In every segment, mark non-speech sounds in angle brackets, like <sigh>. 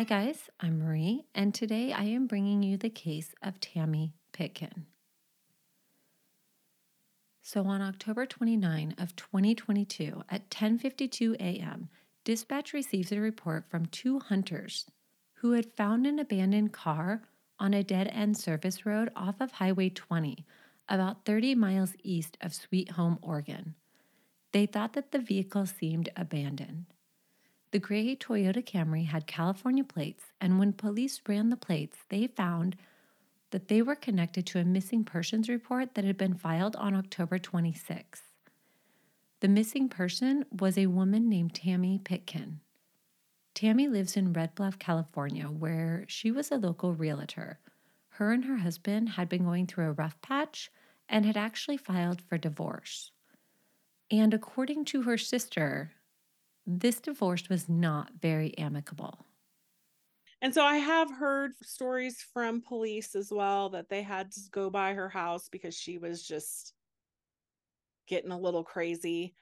Hi, guys, I'm Marie, and today I am bringing you the case of Tammy Pitkin. So on October 29 of 2022 at 10:52 a.m., dispatch receives a report from two hunters who had found an abandoned car on a dead-end service road off of Highway 20, about 30 miles east of Sweet Home, Oregon. They thought that the vehicle seemed abandoned. The gray Toyota Camry had California plates, and when police ran the plates, they found that they were connected to a missing persons report that had been filed on October 26. The missing person was a woman named Tammy Pitkin. Tammy lives in Red Bluff, California, where she was a local realtor. Her and her husband had been going through a rough patch and had actually filed for divorce. And according to her sister, this divorce was not very amicable. And so I have heard stories from police as well that they had to go by her house because she was just getting a little crazy.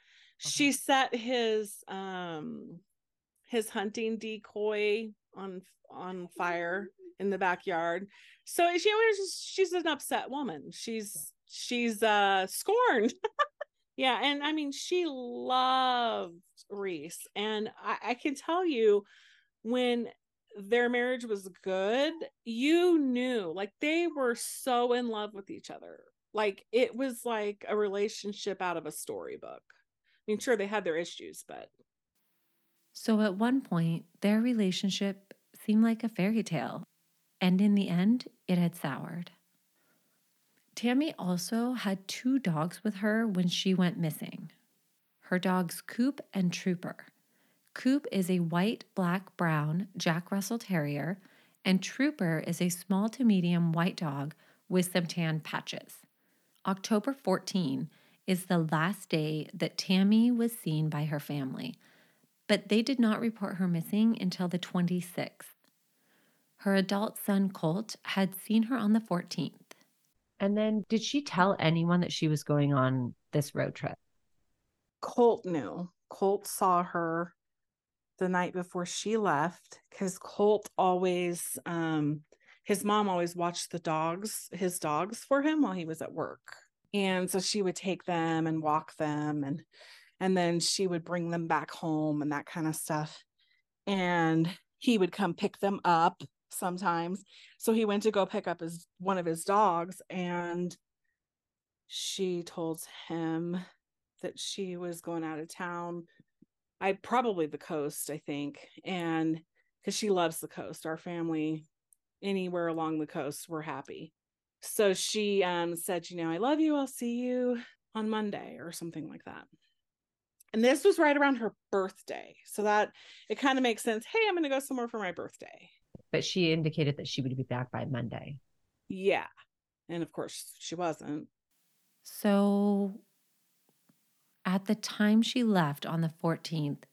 Okay. She set his um his hunting decoy on on fire in the backyard. So she was she's an upset woman. She's she's uh scorned. <laughs> yeah, and I mean she loved Reese. And I, I can tell you when their marriage was good, you knew like they were so in love with each other. Like it was like a relationship out of a storybook. I mean, sure, they had their issues, but. So at one point, their relationship seemed like a fairy tale. And in the end, it had soured. Tammy also had two dogs with her when she went missing her dogs Coop and Trooper. Coop is a white, black, brown Jack Russell Terrier, and Trooper is a small to medium white dog with some tan patches. October 14 is the last day that Tammy was seen by her family, but they did not report her missing until the 26th. Her adult son, Colt, had seen her on the 14th. And then, did she tell anyone that she was going on this road trip? Colt knew. Colt saw her the night before she left because Colt always, um, his mom always watched the dogs, his dogs for him while he was at work. And so she would take them and walk them and and then she would bring them back home and that kind of stuff. And he would come pick them up sometimes. So he went to go pick up his one of his dogs and she told him that she was going out of town. I probably the coast, I think. And because she loves the coast, our family, anywhere along the coast, we're happy. So she um, said, You know, I love you. I'll see you on Monday or something like that. And this was right around her birthday. So that it kind of makes sense. Hey, I'm going to go somewhere for my birthday. But she indicated that she would be back by Monday. Yeah. And of course, she wasn't. So at the time she left on the 14th,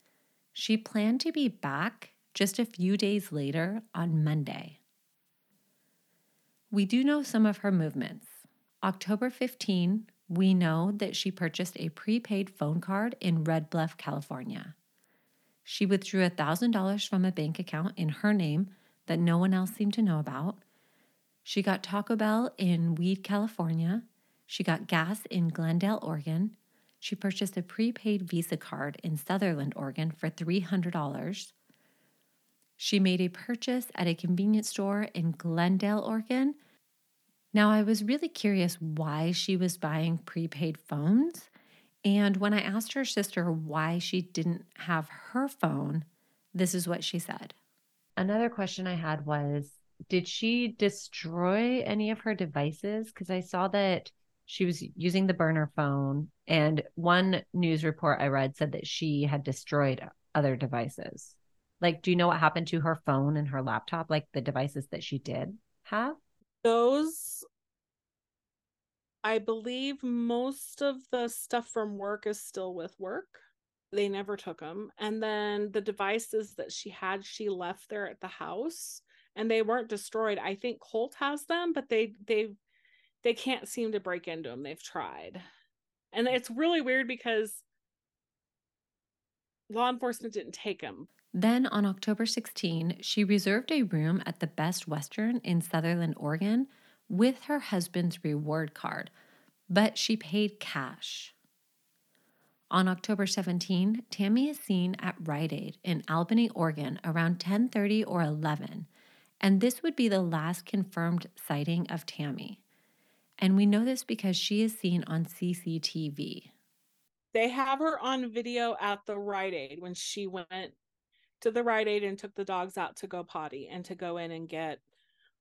she planned to be back just a few days later on Monday. We do know some of her movements. October 15, we know that she purchased a prepaid phone card in Red Bluff, California. She withdrew $1,000 from a bank account in her name that no one else seemed to know about. She got Taco Bell in Weed, California. She got gas in Glendale, Oregon she purchased a prepaid Visa card in Sutherlin, Oregon for $300. She made a purchase at a convenience store in Glendale, Oregon. Now, I was really curious why she was buying prepaid phones. And when I asked her sister why she didn't have her phone, this is what she said. Another question I had was Did she destroy any of her devices? Because I saw that she was using the burner phone and one news report i read said that she had destroyed other devices. Like do you know what happened to her phone and her laptop like the devices that she did have? Those i believe most of the stuff from work is still with work they never took them and then the devices that she had she left there at the house and they weren't destroyed i think colt has them but they they they can't seem to break into them. They've tried. And it's really weird because law enforcement didn't take them. Then on October 16, she reserved a room at the Best Western in Sutherlin, Oregon, with her husband's reward card, but she paid cash. On October 17, Tammy is seen at Rite Aid in Albany, Oregon around 10:30 or 11, and this would be the last confirmed sighting of Tammy. And we know this because she is seen on CCTV. They have her on video at the Rite Aid when she went to the Rite Aid and took the dogs out to go potty and to go in and get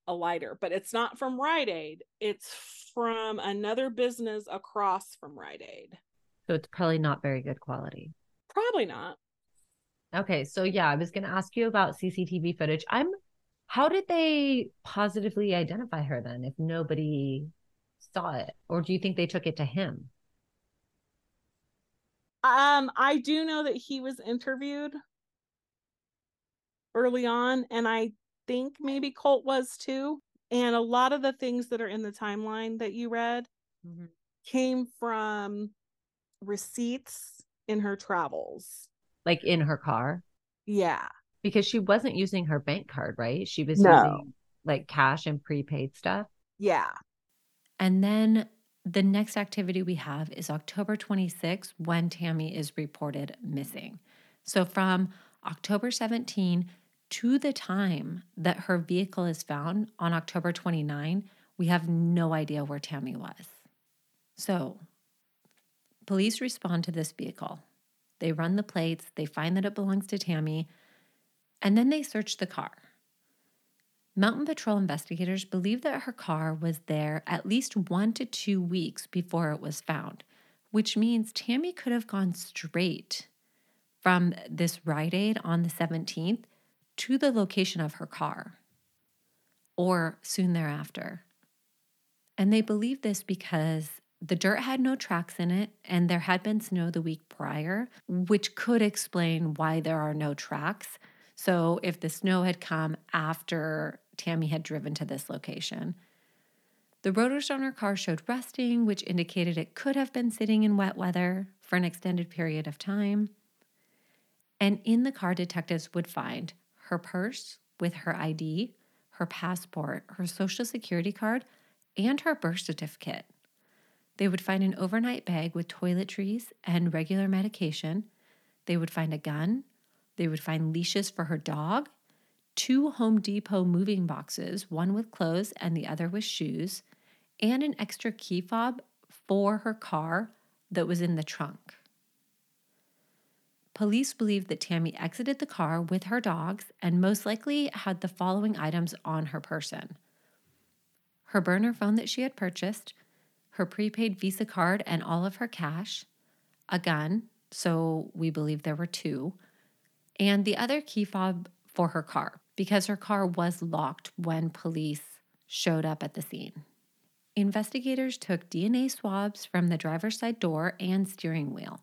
a lighter. But it's not from Rite Aid, it's from another business across from Rite Aid. So it's probably not very good quality. Probably not. Okay, so yeah, I was going to ask you about CCTV footage. I'm how did they positively identify her then if nobody saw it or do you think they took it to him? Um I do know that he was interviewed early on and I think maybe Colt was too. And a lot of the things that are in the timeline that you read mm-hmm. came from receipts in her travels. Like in her car? Yeah. Because she wasn't using her bank card, right? She was no. using like cash and prepaid stuff. Yeah. And then the next activity we have is October 26th when Tammy is reported missing. So from October 17 to the time that her vehicle is found on October 29, we have no idea where Tammy was. So, police respond to this vehicle. They run the plates, they find that it belongs to Tammy, and then they search the car. Mountain Patrol investigators believe that her car was there at least one to two weeks before it was found, which means Tammy could have gone straight from this Rite Aid on the 17th to the location of her car or soon thereafter. And they believe this because the dirt had no tracks in it and there had been snow the week prior, which could explain why there are no tracks. So, if the snow had come after Tammy had driven to this location, the rotors on her car showed rusting, which indicated it could have been sitting in wet weather for an extended period of time. And in the car, detectives would find her purse with her ID, her passport, her social security card, and her birth certificate. They would find an overnight bag with toiletries and regular medication. They would find a gun. They would find leashes for her dog, two Home Depot moving boxes, one with clothes and the other with shoes, and an extra key fob for her car that was in the trunk. Police believe that Tammy exited the car with her dogs and most likely had the following items on her person her burner phone that she had purchased, her prepaid Visa card and all of her cash, a gun, so we believe there were two, and the other key fob for her car because her car was locked when police showed up at the scene. Investigators took DNA swabs from the driver's side door and steering wheel.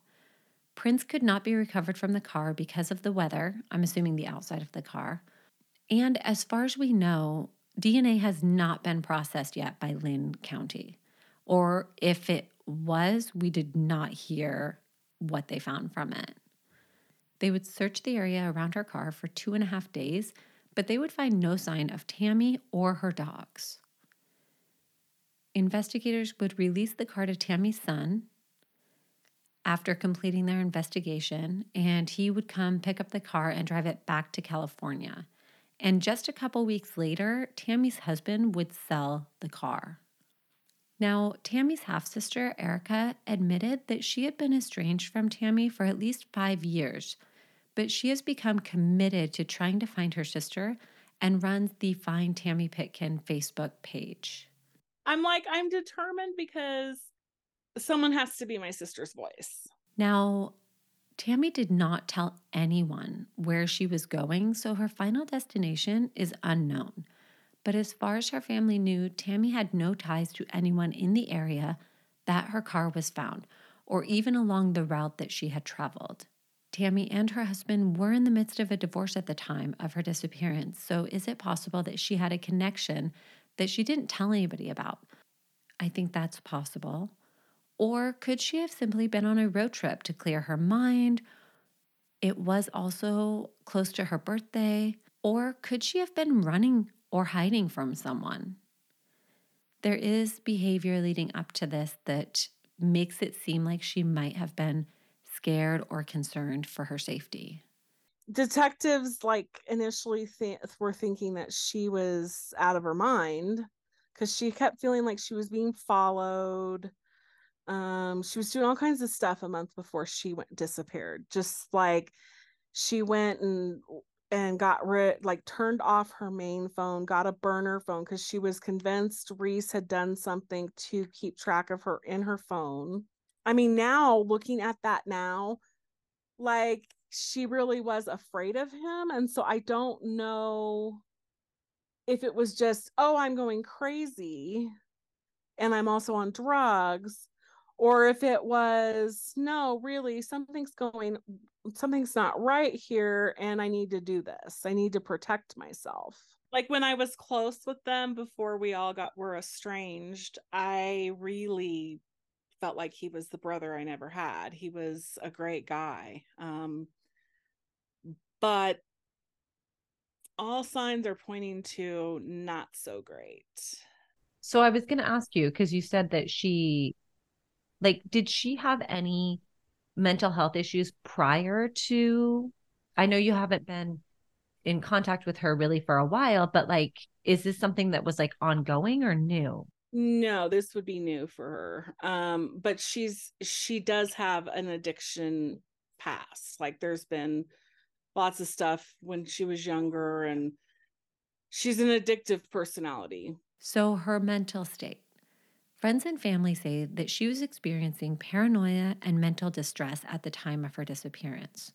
Prints could not be recovered from the car because of the weather, I'm assuming the outside of the car. And as far as we know, DNA has not been processed yet by Linn County. Or if it was, we did not hear what they found from it. They would search the area around her car for two and a half days, but they would find no sign of Tammy or her dogs. Investigators would release the car to Tammy's son, after completing their investigation, and he would come pick up the car and drive it back to California. And just a couple weeks later, Tammy's husband would sell the car. Now, Tammy's half sister, Erica, admitted that she had been estranged from Tammy for at least five years, but she has become committed to trying to find her sister and runs the Find Tammy Pitkin Facebook page. I'm like, I'm determined because someone has to be my sister's voice. Now, Tammy did not tell anyone where she was going, so her final destination is unknown. But as far as her family knew, Tammy had no ties to anyone in the area that her car was found, or even along the route that she had traveled. Tammy and her husband were in the midst of a divorce at the time of her disappearance, so is it possible that she had a connection that she didn't tell anybody about? I think that's possible. Or could she have simply been on a road trip to clear her mind? It was also close to her birthday, or could she have been running or hiding from someone? There is behavior leading up to this that makes it seem like she might have been scared or concerned for her safety. Detectives like initially th- were thinking that she was out of her mind because she kept feeling like she was being followed. Um, she was doing all kinds of stuff a month before she went disappeared. Just like she went and and got rid like turned off her main phone, got a burner phone because she was convinced Reese had done something to keep track of her in her phone. I mean, now looking at that now, like she really was afraid of him. And so I don't know if it was just, oh, I'm going crazy and I'm also on drugs, or if it was, no, really, something's going, something's not right here and I need to do this. I need to protect myself. Like when I was close with them before we all got were estranged, I really felt like he was the brother I never had. He was a great guy. Um, but all signs are pointing to not so great. So I was going to ask you because you said that she, like, did she have any mental health issues prior to? I know you haven't been in contact with her really for a while, but like, is this something that was like ongoing or new? No, this would be new for her. Um, but she's she does have an addiction past. Like there's been lots of stuff when she was younger and she's an addictive personality. So, her mental state. Friends and family say that she was experiencing paranoia and mental distress at the time of her disappearance.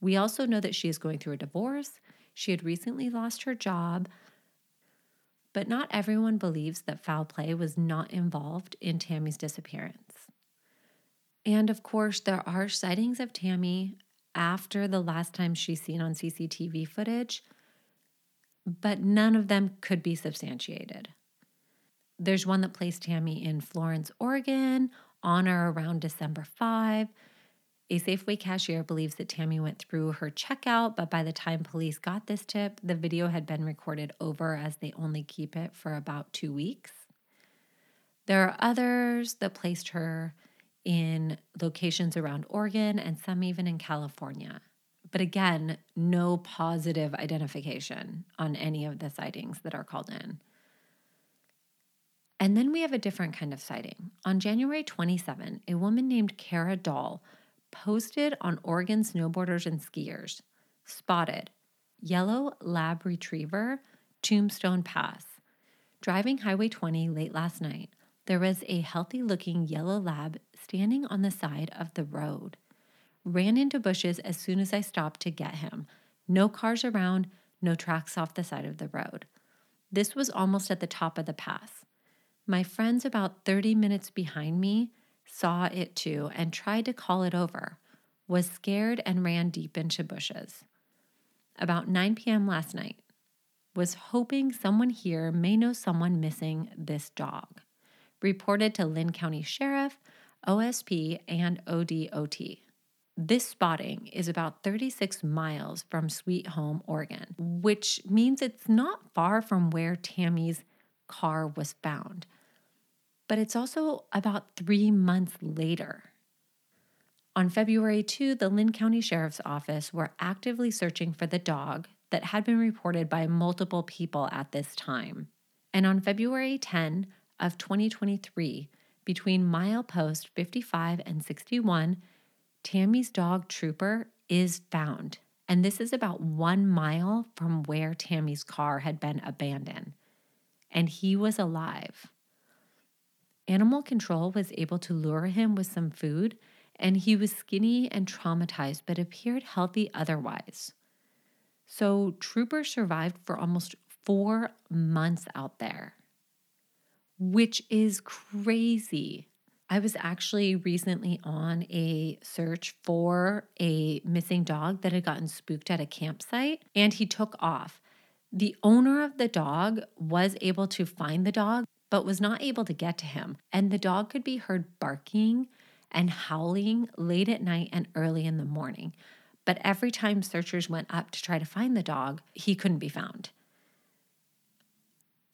We also know that she is going through a divorce. She had recently lost her job, but not everyone believes that foul play was not involved in Tammy's disappearance. And of course, there are sightings of Tammy after the last time she's seen on CCTV footage, but none of them could be substantiated. There's one that placed Tammy in Florence, Oregon on or around December 5. A Safeway cashier believes that Tammy went through her checkout, but by the time police got this tip, the video had been recorded over as they only keep it for about two weeks. There are others that placed her in locations around Oregon and some even in California. But again, no positive identification on any of the sightings that are called in. And then we have a different kind of sighting. On January 27, a woman named Kara Dahl posted on Oregon snowboarders and skiers spotted yellow lab retriever, Tombstone Pass. Driving Highway 20 late last night, there was a healthy looking yellow lab standing on the side of the road. Ran into bushes as soon as I stopped to get him. No cars around, no tracks off the side of the road. This was almost at the top of the pass. My friends about 30 minutes behind me saw it too and tried to call it over, was scared and ran deep into bushes. About 9 p.m. last night, was hoping someone here may know someone missing this dog. Reported to Linn County Sheriff, OSP, and ODOT. This spotting is about 36 miles from Sweet Home, Oregon, which means it's not far from where Tammy's car was found. But it's also about three months later. On February 2, the Linn County Sheriff's Office were actively searching for the dog that had been reported by multiple people at this time. And on February 10 of 2023, between milepost 55 and 61, Tammy's dog Trooper is found. And this is about one mile from where Tammy's car had been abandoned. And he was alive. Animal control was able to lure him with some food, and he was skinny and traumatized, but appeared healthy otherwise. So, Trooper survived for almost four months out there which is crazy. I was actually recently on a search for a missing dog that had gotten spooked at a campsite and he took off. The owner of the dog was able to find the dog, but was not able to get to him. And the dog could be heard barking and howling late at night and early in the morning. But every time searchers went up to try to find the dog, he couldn't be found.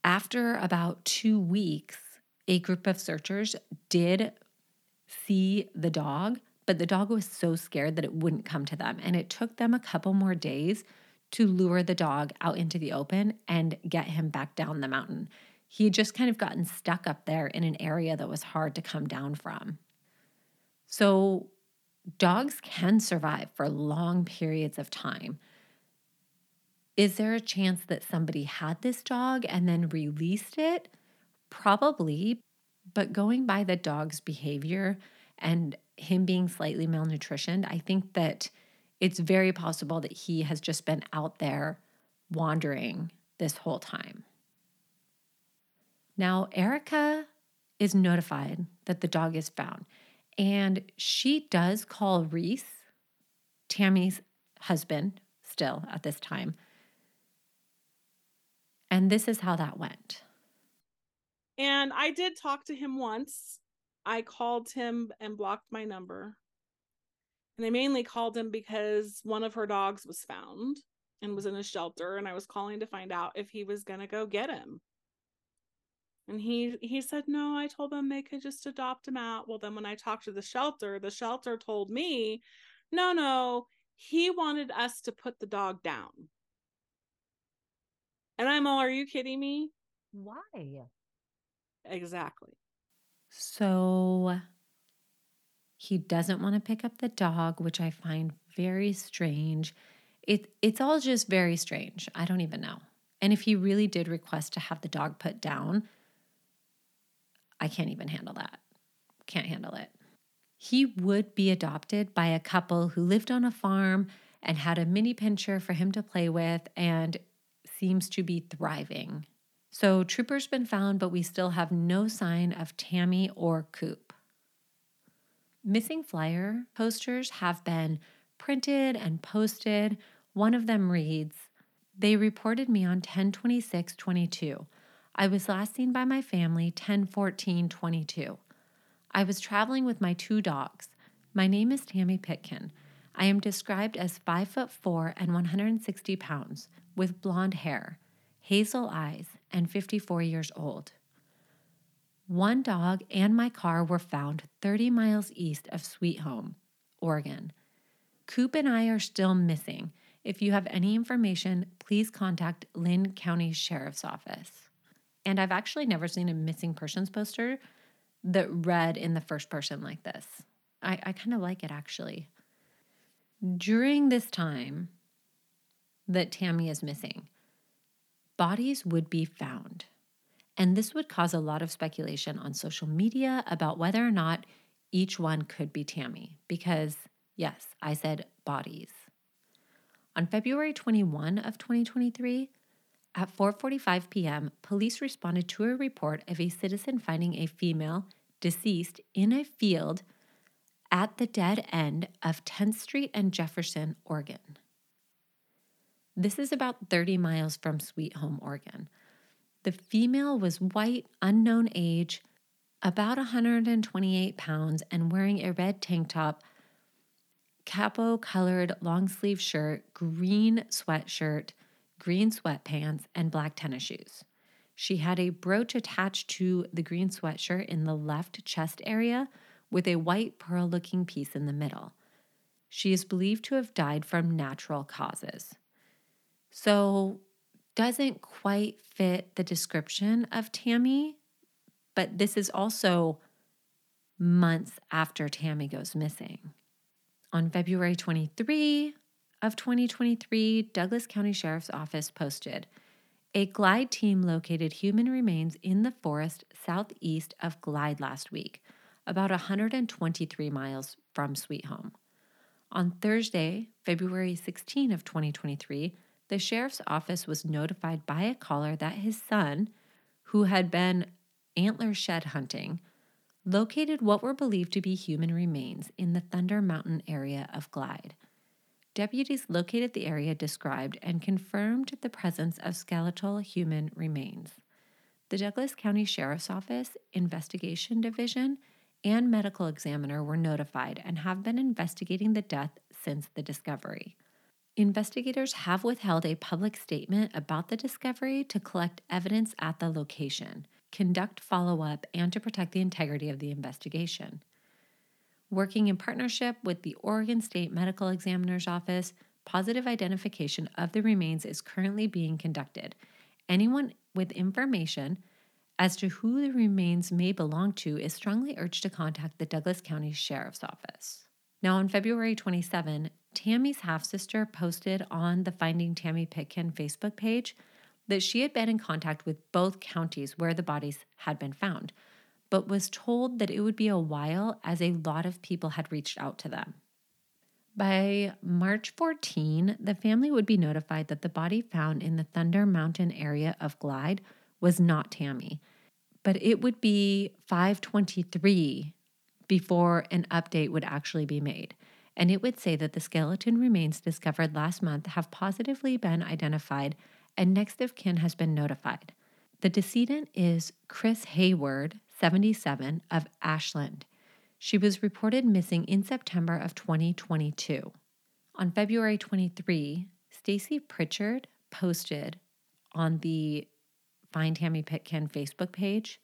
After about two weeks, a group of searchers did see the dog, but the dog was so scared that it wouldn't come to them. And it took them a couple more days to lure the dog out into the open and get him back down the mountain. He had just kind of gotten stuck up there in an area that was hard to come down from. So, dogs can survive for long periods of time. Is there a chance that somebody had this dog and then released it? Probably, but going by the dog's behavior and him being slightly malnutritioned, I think that it's very possible that he has just been out there wandering this whole time. Now, Erica is notified that the dog is found, and she does call Reese, Tammy's husband, still at this time. And this is how that went. And I did talk to him once. I called him and blocked my number. And I mainly called him because one of her dogs was found and was in a shelter and I was calling to find out if he was going to go get him. And he he said no, I told them they could just adopt him out. Well, then when I talked to the shelter, the shelter told me, "No, no, he wanted us to put the dog down." And I'm all, "Are you kidding me?" Why? Exactly. So he doesn't want to pick up the dog, which I find very strange. It it's all just very strange. I don't even know. And if he really did request to have the dog put down, I can't even handle that. Can't handle it. He would be adopted by a couple who lived on a farm and had a mini pinscher for him to play with and seems to be thriving. So, Trooper's been found, but we still have no sign of Tammy or Coop. Missing flyer posters have been printed and posted. One of them reads, They reported me on 1026 22. I was last seen by my family 1014 22. I was traveling with my two dogs. My name is Tammy Pitkin. I am described as 5 foot 4 and 160 pounds, with blonde hair, hazel eyes, and 54 years old. One dog and my car were found 30 miles east of Sweet Home, Oregon. Coop and I are still missing. If you have any information, please contact Linn County Sheriff's Office. And I've actually never seen a missing persons poster that read in the first person like this. I, I kind of like it actually. During this time that Tammy is missing, bodies would be found. And this would cause a lot of speculation on social media about whether or not each one could be Tammy, because yes, I said bodies. On February 21 of 2023, at 4:45 p.m., police responded to a report of a citizen finding a female deceased in a field at the dead end of 10th Street and Jefferson, Oregon. This is about 30 miles from Sweet Home, Oregon. The female was white, unknown age, about 128 pounds, and wearing a red tank top, capo colored long sleeve shirt, green sweatshirt, green sweatpants, and black tennis shoes. She had a brooch attached to the green sweatshirt in the left chest area with a white pearl looking piece in the middle. She is believed to have died from natural causes. So, doesn't quite fit the description of Tammy, but this is also months after Tammy goes missing. On February 23 of 2023, Douglas County Sheriff's Office posted a glide team located human remains in the forest southeast of Glide last week, about 123 miles from Sweet Home. On Thursday, February 16 of 2023, the sheriff's office was notified by a caller that his son, who had been antler shed hunting, located what were believed to be human remains in the Thunder Mountain area of Glide. Deputies located the area described and confirmed the presence of skeletal human remains. The Douglas County Sheriff's Office, Investigation Division, and medical examiner were notified and have been investigating the death since the discovery. Investigators have withheld a public statement about the discovery to collect evidence at the location, conduct follow up, and to protect the integrity of the investigation. Working in partnership with the Oregon State Medical Examiner's Office, positive identification of the remains is currently being conducted. Anyone with information as to who the remains may belong to is strongly urged to contact the Douglas County Sheriff's Office. Now, on February 27, Tammy's half sister posted on the Finding Tammy Pitkin Facebook page that she had been in contact with both counties where the bodies had been found, but was told that it would be a while as a lot of people had reached out to them. By March 14, the family would be notified that the body found in the Thunder Mountain area of Glide was not Tammy, but it would be 523 before an update would actually be made and it would say that the skeleton remains discovered last month have positively been identified and next of kin has been notified. The decedent is Chris Hayward, 77, of Ashland. She was reported missing in September of 2022. On February 23, Stacy Pritchard posted on the Find Tammy Pitkin Facebook page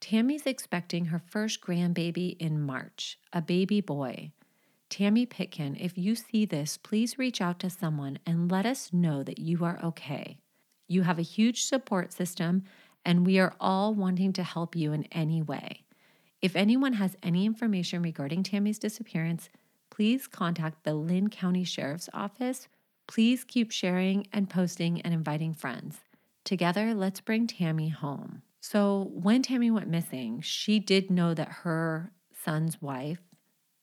Tammy's expecting her first grandbaby in March, a baby boy. Tammy Pitkin, if you see this, please reach out to someone and let us know that you are okay. You have a huge support system, and we are all wanting to help you in any way. If anyone has any information regarding Tammy's disappearance, please contact the Linn County Sheriff's Office. Please keep sharing and posting and inviting friends. Together, let's bring Tammy home. So, when Tammy went missing, she did know that her son's wife,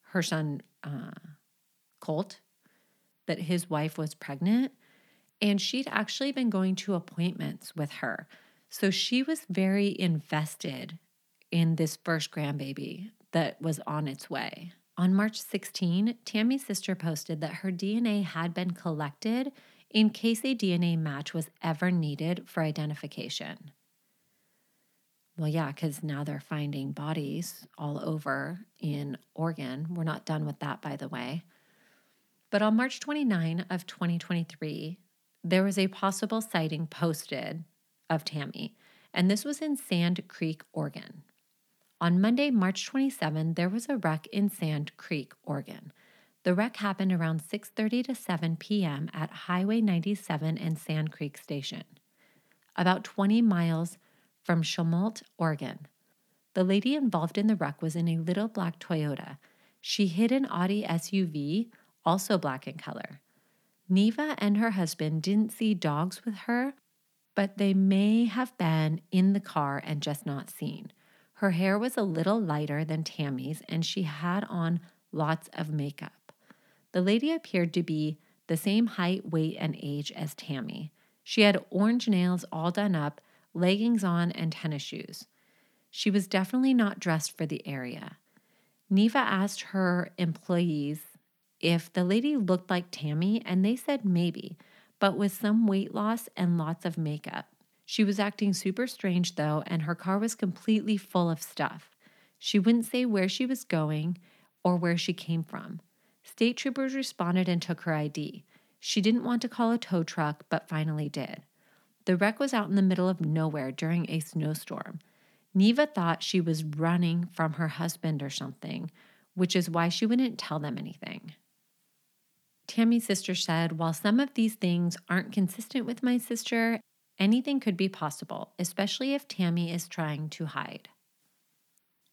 her son uh, Colt that his wife was pregnant, and she'd actually been going to appointments with her. So she was very invested in this first grandbaby that was on its way. On March 16, Tammy's sister posted that her DNA had been collected in case a DNA match was ever needed for identification. Well, yeah, because now they're finding bodies all over in Oregon. We're not done with that, by the way. But on March 29 of 2023, there was a possible sighting posted of Tammy, and this was in Sand Creek, Oregon. On Monday, March 27, there was a wreck in Sand Creek, Oregon. The wreck happened around 6:30 to 7 p.m. at Highway 97 and Sand Creek Station, about 20 miles from Chemult, Oregon. The lady involved in the wreck was in a little black Toyota. She hit an Audi SUV, also black in color. Neva and her husband didn't see dogs with her, but they may have been in the car and just not seen. Her hair was a little lighter than Tammy's, and she had on lots of makeup. The lady appeared to be the same height, weight, and age as Tammy. She had orange nails all done up leggings on, and tennis shoes. She was definitely not dressed for the area. Neva asked her employees if the lady looked like Tammy, and they said maybe, but with some weight loss and lots of makeup. She was acting super strange though, and her car was completely full of stuff. She wouldn't say where she was going or where she came from. State troopers responded and took her ID. She didn't want to call a tow truck, but finally did. The wreck was out in the middle of nowhere during a snowstorm. Neva thought she was running from her husband or something, which is why she wouldn't tell them anything. Tammy's sister said, While some of these things aren't consistent with my sister, anything could be possible, especially if Tammy is trying to hide.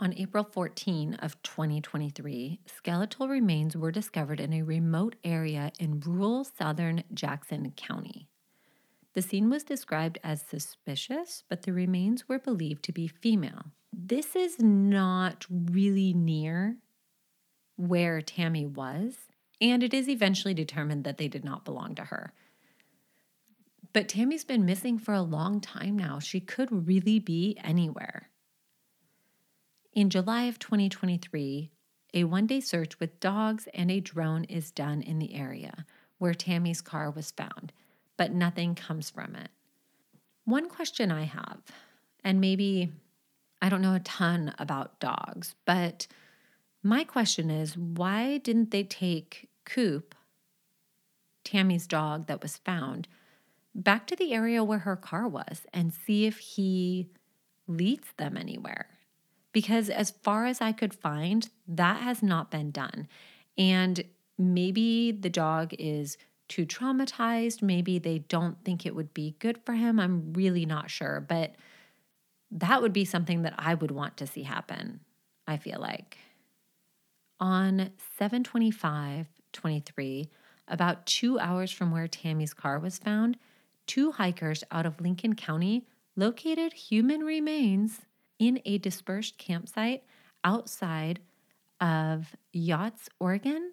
On April 14 of 2023, skeletal remains were discovered in a remote area in rural southern Jackson County. The scene was described as suspicious, but the remains were believed to be female. This is not really near where Tammy was, and it is eventually determined that they did not belong to her. But Tammy's been missing for a long time now. She could really be anywhere. In July of 2023, a one day search with dogs and a drone is done in the area where Tammy's car was found but nothing comes from it. One question I have, and maybe I don't know a ton about dogs, but my question is why didn't they take Coop, Tammy's dog that was found, back to the area where her car was and see if he leads them anywhere. Because as far as I could find, that has not been done. And maybe the dog is too traumatized. Maybe they don't think it would be good for him. I'm really not sure. But that would be something that I would want to see happen, I feel like. On 725 23, about two hours from where Tammy's car was found, two hikers out of Lincoln County located human remains in a dispersed campsite outside of Yachats, Oregon.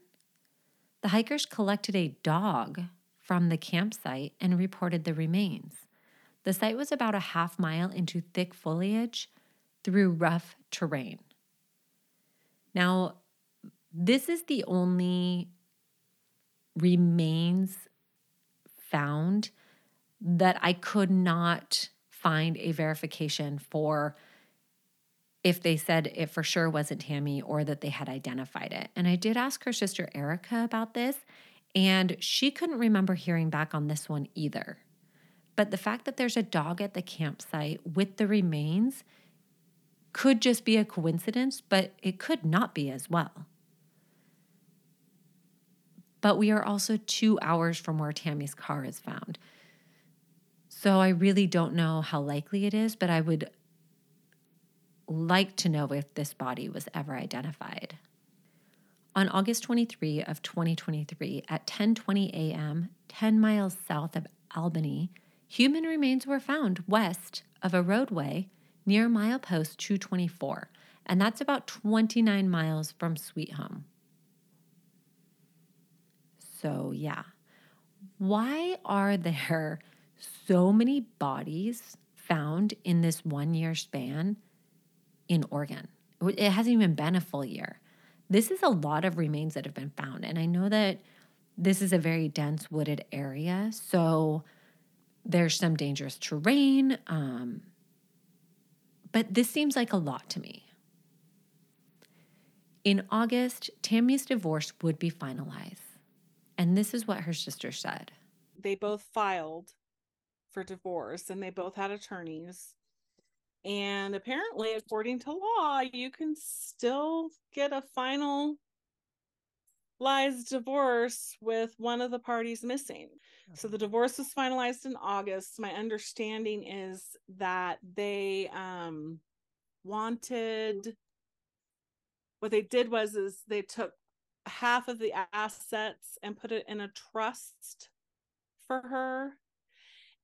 The hikers collected a dog from the campsite and reported the remains. The site was about a half mile into thick foliage through rough terrain. Now, this is the only remains found that I could not find a verification for if they said it for sure wasn't Tammy or that they had identified it. And I did ask her sister Erica about this, and she couldn't remember hearing back on this one either. But the fact that there's a dog at the campsite with the remains could just be a coincidence, but it could not be as well. But we are also two hours from where Tammy's car is found. So I really don't know how likely it is, but I would like to know if this body was ever identified. On August 23 of 2023 at 10:20 a.m., 10 miles south of Albany, human remains were found west of a roadway near milepost 224, and that's about 29 miles from Sweet Home. So, yeah. Why are there <laughs> so many bodies found in this one year span in Oregon? It hasn't even been a full year. This is a lot of remains that have been found. And I know that this is a very dense wooded area. So there's some dangerous terrain. Um, but this seems like a lot to me. In August, Tammy's divorce would be finalized. And this is what her sister said. They both filed for divorce and they both had attorneys. And apparently, according to law, you can still get a final lies divorce with one of the parties missing. So the divorce was finalized in August. My understanding is that they um wanted what they did was is they took half of the assets and put it in a trust for her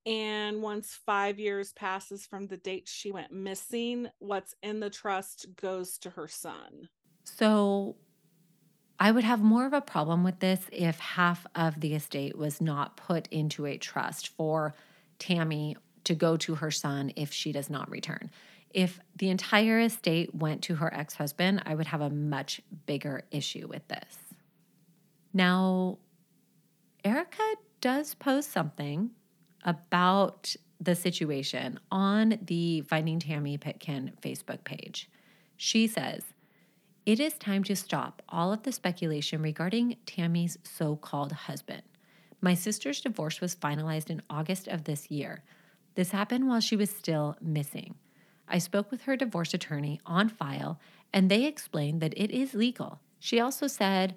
and once five years passes from the date she went missing, what's in the trust goes to her son. So I would have more of a problem with this if half of the estate was not put into a trust for Tammy to go to her son if she does not return. If the entire estate went to her ex husband, I would have a much bigger issue with this. Now, Erica does post something about the situation on the Finding Tammy Pitkin Facebook page. She says, It is time to stop all of the speculation regarding Tammy's so called husband. My sister's divorce was finalized in August of this year. This happened while she was still missing. I spoke with her divorce attorney on file, and they explained that it is legal. She also said,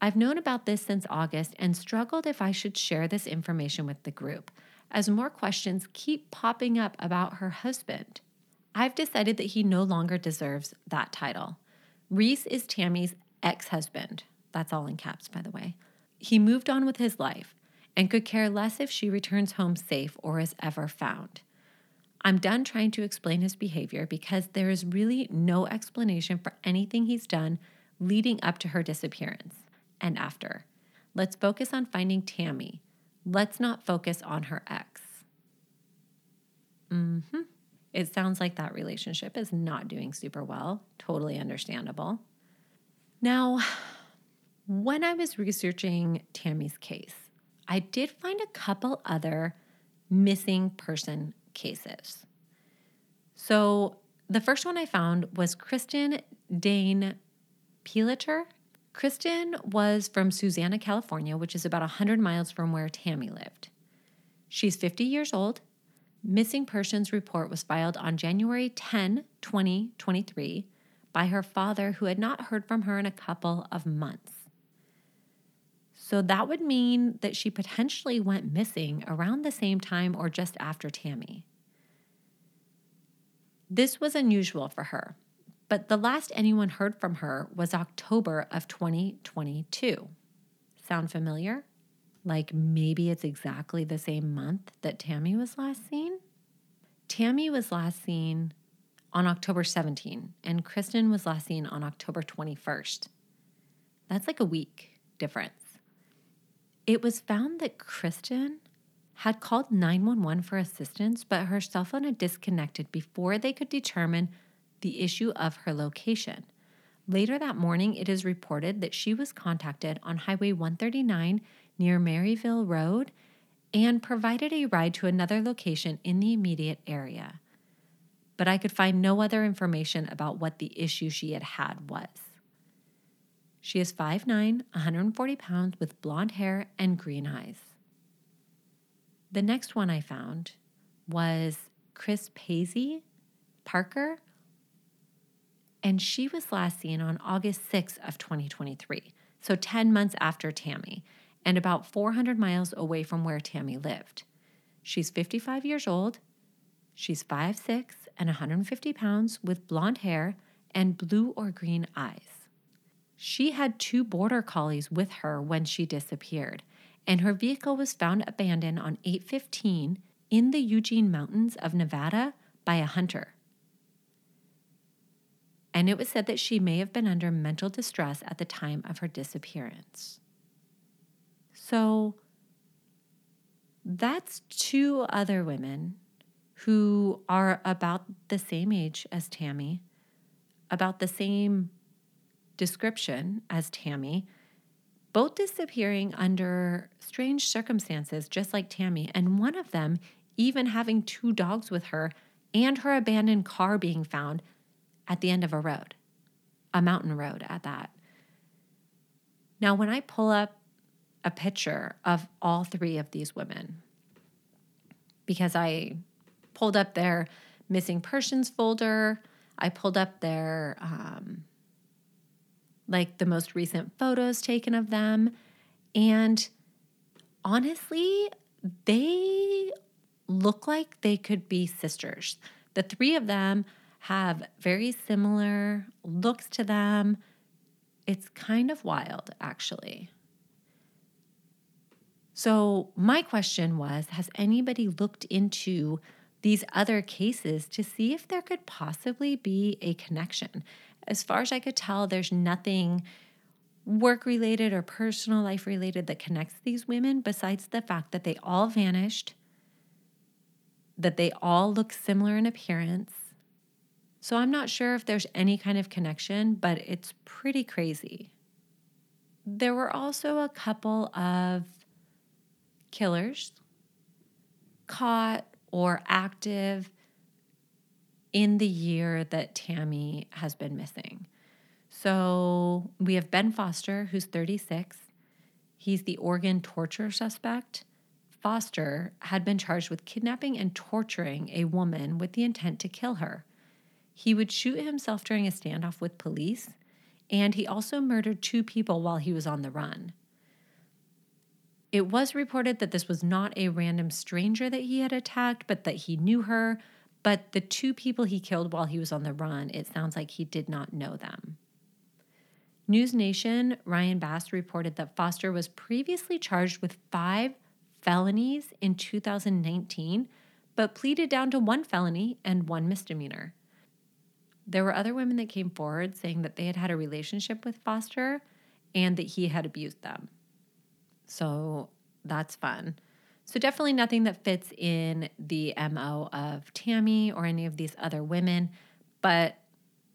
I've known about this since August and struggled if I should share this information with the group as more questions keep popping up about her husband. I've decided that he no longer deserves that title. Reese is Tammy's ex husband. That's all in caps, by the way. He moved on with his life and could care less if she returns home safe or is ever found. I'm done trying to explain his behavior because there is really no explanation for anything he's done leading up to her disappearance and after. Let's focus on finding Tammy, Let's not focus on her ex. Mm-hmm. It sounds like that relationship is not doing super well. Totally understandable. Now, when I was researching Tammy's case, I did find a couple other missing person cases. So, the first one I found was Kristen Dane Pilater. Kristen was from Susanville, California, which is about 100 miles from where Tammy lived. She's 50 years old. Missing persons report was filed on January 10, 2023, by her father, who had not heard from her in a couple of months. So that would mean that she potentially went missing around the same time or just after Tammy. This was unusual for her, but the last anyone heard from her was October of 2022. Sound familiar? Like maybe it's exactly the same month that Tammy was last seen? Tammy was last seen on October 17, and Kristen was last seen on October 21st. That's like a week difference. It was found that Kristen had called 911 for assistance, but her cell phone had disconnected before they could determine the issue of her location. Later that morning, it is reported that she was contacted on Highway 139 near Maryville Road and provided a ride to another location in the immediate area. But I could find no other information about what the issue she had had was. She is 5'9, 140 pounds, with blonde hair and green eyes. The next one I found was Chris Paisley Parker, and she was last seen on August 6th of 2023, so 10 months after Tammy, and about 400 miles away from where Tammy lived. She's 55 years old. She's 5'6 and 150 pounds with blonde hair and blue or green eyes. She had two border collies with her when she disappeared, and her vehicle was found abandoned on 815 in the Eugene Mountains of Nevada by a hunter. And it was said that she may have been under mental distress at the time of her disappearance. So that's two other women who are about the same age as Tammy, about the same description as Tammy, both disappearing under strange circumstances, just like Tammy, and one of them even having two dogs with her and her abandoned car being found at the end of a road, a mountain road at that. Now, when I pull up a picture of all three of these women, because I pulled up their missing persons folder, I pulled up their um, like the most recent photos taken of them. And honestly, they look like they could be sisters. The three of them have very similar looks to them. It's kind of wild, actually. So, my question was Has anybody looked into these other cases to see if there could possibly be a connection? As far as I could tell, there's nothing work related or personal life related that connects these women besides the fact that they all vanished, that they all look similar in appearance. So I'm not sure if there's any kind of connection, but it's pretty crazy. There were also a couple of killers caught or active in the year that Tammy has been missing. So we have Ben Foster, who's 36. He's the Oregon torture suspect. Foster had been charged with kidnapping and torturing a woman with the intent to kill her. He would shoot himself during a standoff with police, and he also murdered two people while he was on the run. It was reported that this was not a random stranger that he had attacked, but that he knew her, but the two people he killed while he was on the run, it sounds like he did not know them. News Nation, Ryan Bass reported that Foster was previously charged with five felonies in 2019, but pleaded down to one felony and one misdemeanor. There were other women that came forward saying that they had had a relationship with Foster and that he had abused them. So that's fun. So, definitely nothing that fits in the MO of Tammy or any of these other women, but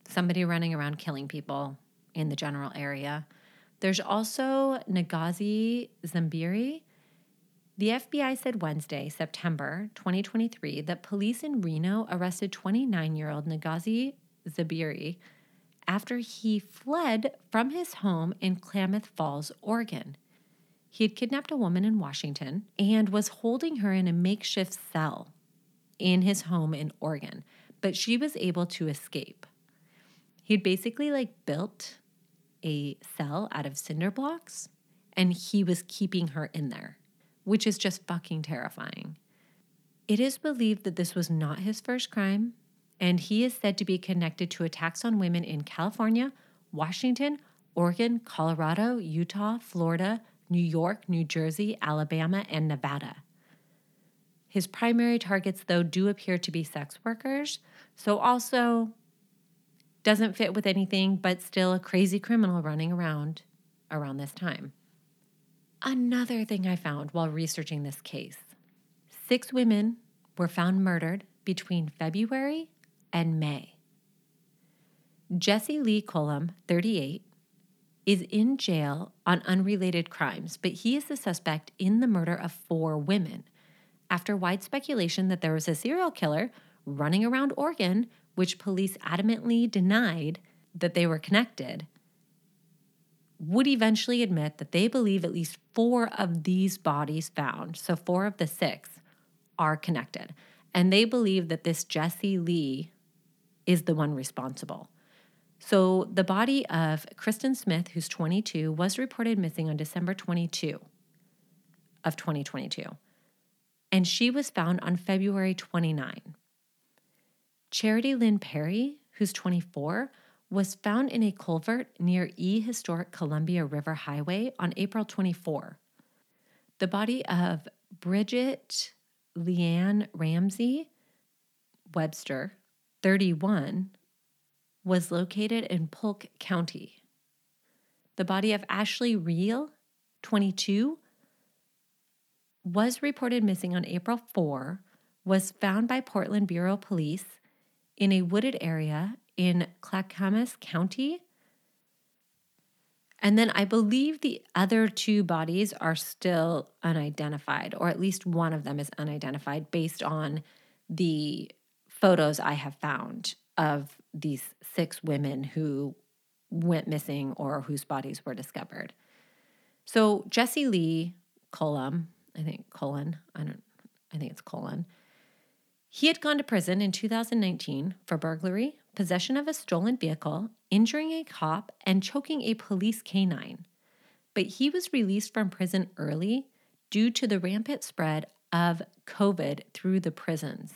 somebody running around killing people in the general area. There's also Negasi Zuberi. The FBI said Wednesday, September 2023, that police in Reno arrested 29 year old Negasi Zuberi after he fled from his home in Klamath Falls, Oregon. He had kidnapped a woman in Washington and was holding her in a makeshift cell in his home in Oregon, but she was able to escape. He'd basically like built a cell out of cinder blocks and he was keeping her in there, which is just fucking terrifying. It is believed that this was not his first crime, and he is said to be connected to attacks on women in California, Washington, Oregon, Colorado, Utah, Florida, New York, New Jersey, Alabama, and Nevada. His primary targets, though, do appear to be sex workers, so also doesn't fit with anything, but still a crazy criminal running around around this time. Another thing I found while researching this case six women were found murdered between February and May. Jesse Lee Cullum, 38, is in jail on unrelated crimes, but he is the suspect in the murder of four women after wide speculation that there was a serial killer running around Oregon, which police adamantly denied that they were connected. Would eventually admit that they believe at least four of these bodies found, so four of the six, are connected. And they believe that this Jesse Lee is the one responsible. So the body of Kristen Smith, who's 22, was reported missing on December 22 of 2022. And she was found on February 29. Charity Lynn Perry, who's 24, was found in a culvert near E Historic Columbia River Highway on April 24. The body of Bridget Leanne Ramsey Webster, 31, was located in Polk County. The body of Ashley Reel, 22, was reported missing on April 4, was found by Portland Bureau Police in a wooded area in Clackamas County. And then I believe the other two bodies are still unidentified, or at least one of them is unidentified based on the photos I have found of these six women who went missing or whose bodies were discovered. So Jesse Lee Cullum, I think Cullen, I don't I think it's Cullen. He had gone to prison in 2019 for burglary, possession of a stolen vehicle, injuring a cop, and choking a police canine. But he was released from prison early due to the rampant spread of COVID through the prisons.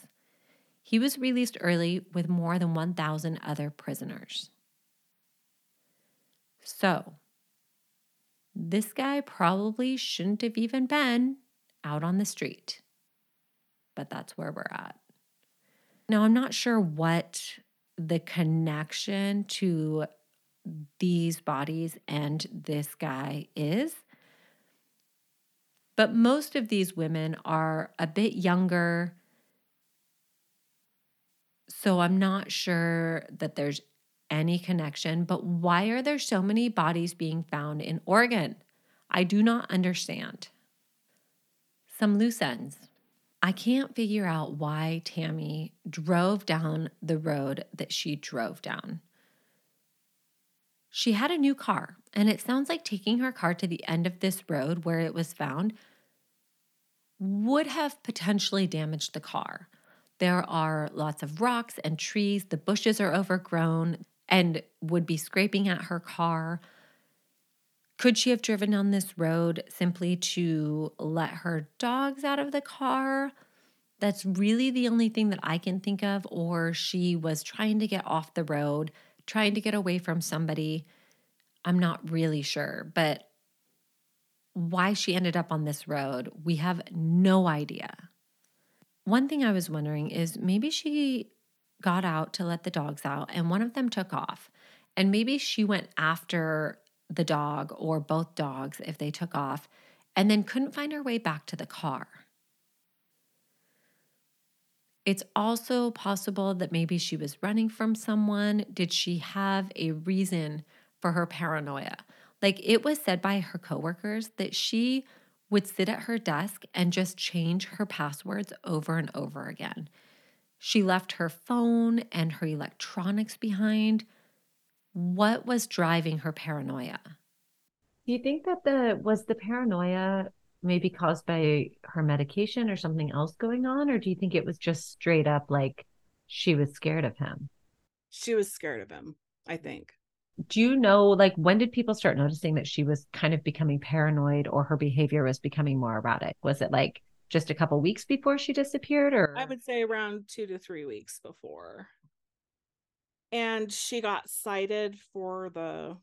He was released early with more than 1,000 other prisoners. So, this guy probably shouldn't have even been out on the street, but that's where we're at. Now, I'm not sure what the connection to these bodies and this guy is. But most of these women are a bit younger, so I'm not sure that there's any connection. But why are there so many bodies being found in Oregon? I do not understand. Some loose ends. I can't figure out why Tammy drove down the road that she drove down. She had a new car, and it sounds like taking her car to the end of this road where it was found would have potentially damaged the car. There are lots of rocks and trees. The bushes are overgrown and would be scraping at her car. Could she have driven down this road simply to let her dogs out of the car? That's really the only thing that I can think of. Or she was trying to get off the road, trying to get away from somebody. I'm not really sure, but why she ended up on this road, we have no idea. One thing I was wondering is maybe she got out to let the dogs out and one of them took off. And maybe she went after the dog or both dogs if they took off and then couldn't find her way back to the car. It's also possible that maybe she was running from someone. Did she have a reason for her paranoia? Like it was said by her coworkers that she would sit at her desk and just change her passwords over and over again. She left her phone and her electronics behind. What was driving her paranoia? Do you think that the was the paranoia maybe caused by her medication or something else going on? Or do you think it was just straight up like she was scared of him? She was scared of him, I think. Do you know, like, when did people start noticing that she was kind of becoming paranoid or her behavior was becoming more erratic? Was it like just a couple weeks before she disappeared, or I would say around two to three weeks before? And she got cited for the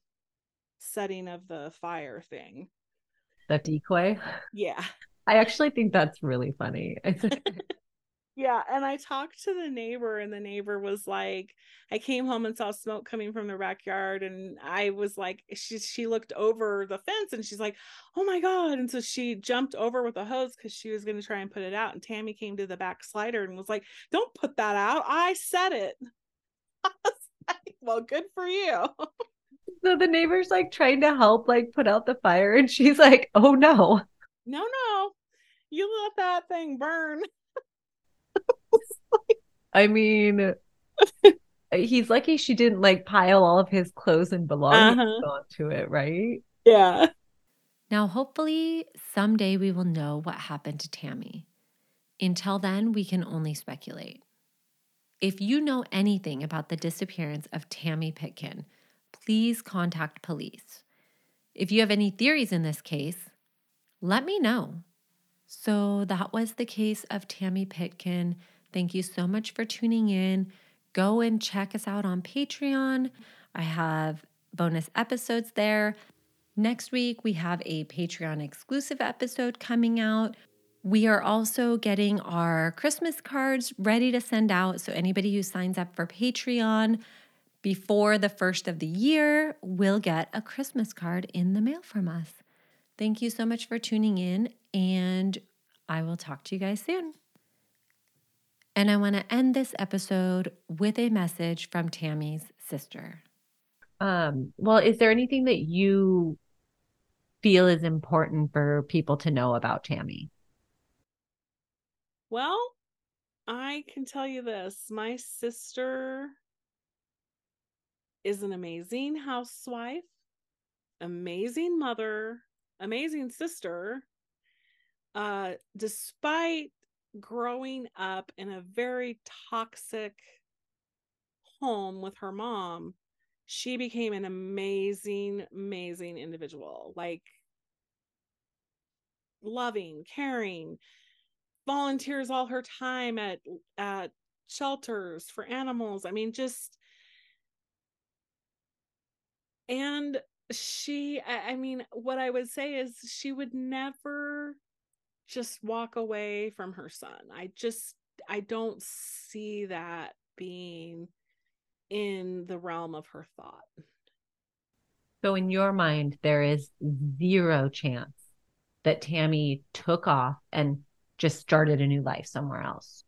setting of the fire thing. the decoy? Yeah. I actually think that's really funny. <laughs> <laughs> Yeah, and I talked to the neighbor, and the neighbor was like, I came home and saw smoke coming from the backyard, and I was like, she she looked over the fence, and she's like, Oh my god! And so she jumped over with a hose because she was going to try and put it out. And Tammy came to the back slider and was like, Don't put that out! I said it. <laughs> I was like, well, good for you. so the neighbor's like trying to help, like put out the fire, and she's like, "Oh no, No, no, you let that thing burn. <laughs> <laughs> I mean, he's lucky she didn't like pile all of his clothes and belongings Uh-huh. onto it, right? Yeah. Now, hopefully, someday we will know what happened to Tammy. Until then, we can only speculate. If you know anything about the disappearance of Tammy Pitkin, please contact police. If you have any theories in this case, let me know. So, that was the case of Tammy Pitkin. Thank you so much for tuning in. Go and check us out on Patreon. I have bonus episodes there. Next week, we have a Patreon exclusive episode coming out. We are also getting our Christmas cards ready to send out. So, anybody who signs up for Patreon before the first of the year will get a Christmas card in the mail from us. Thank you so much for tuning in, and I will talk to you guys soon. And I want to end this episode with a message from Tammy's sister. Um, well, is there anything that you feel is important for people to know about Tammy? Well, I can tell you this my sister is an amazing housewife, amazing mother, amazing sister. Uh, despite growing up in a very toxic home with her mom, she became an amazing, amazing individual. Like loving, caring, volunteers all her time at at shelters for animals. I mean, just and she I, mean, what I would say is she would never just walk away from her son. I just I don't see that being in the realm of her thought. So, in your mind, there is zero chance that Tammy took off and just started a new life somewhere else.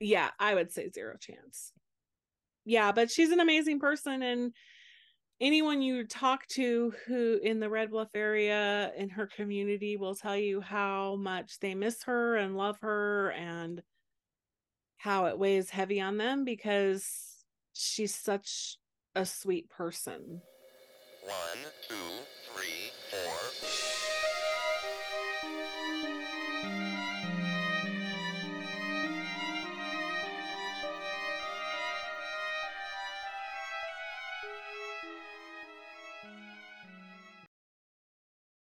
Yeah, I would say zero chance. Yeah, but she's an amazing person and anyone you talk to who in the Red Bluff area in her community will tell you how much they miss her and love her and how it weighs heavy on them because she's such a sweet person. One, two, three, four.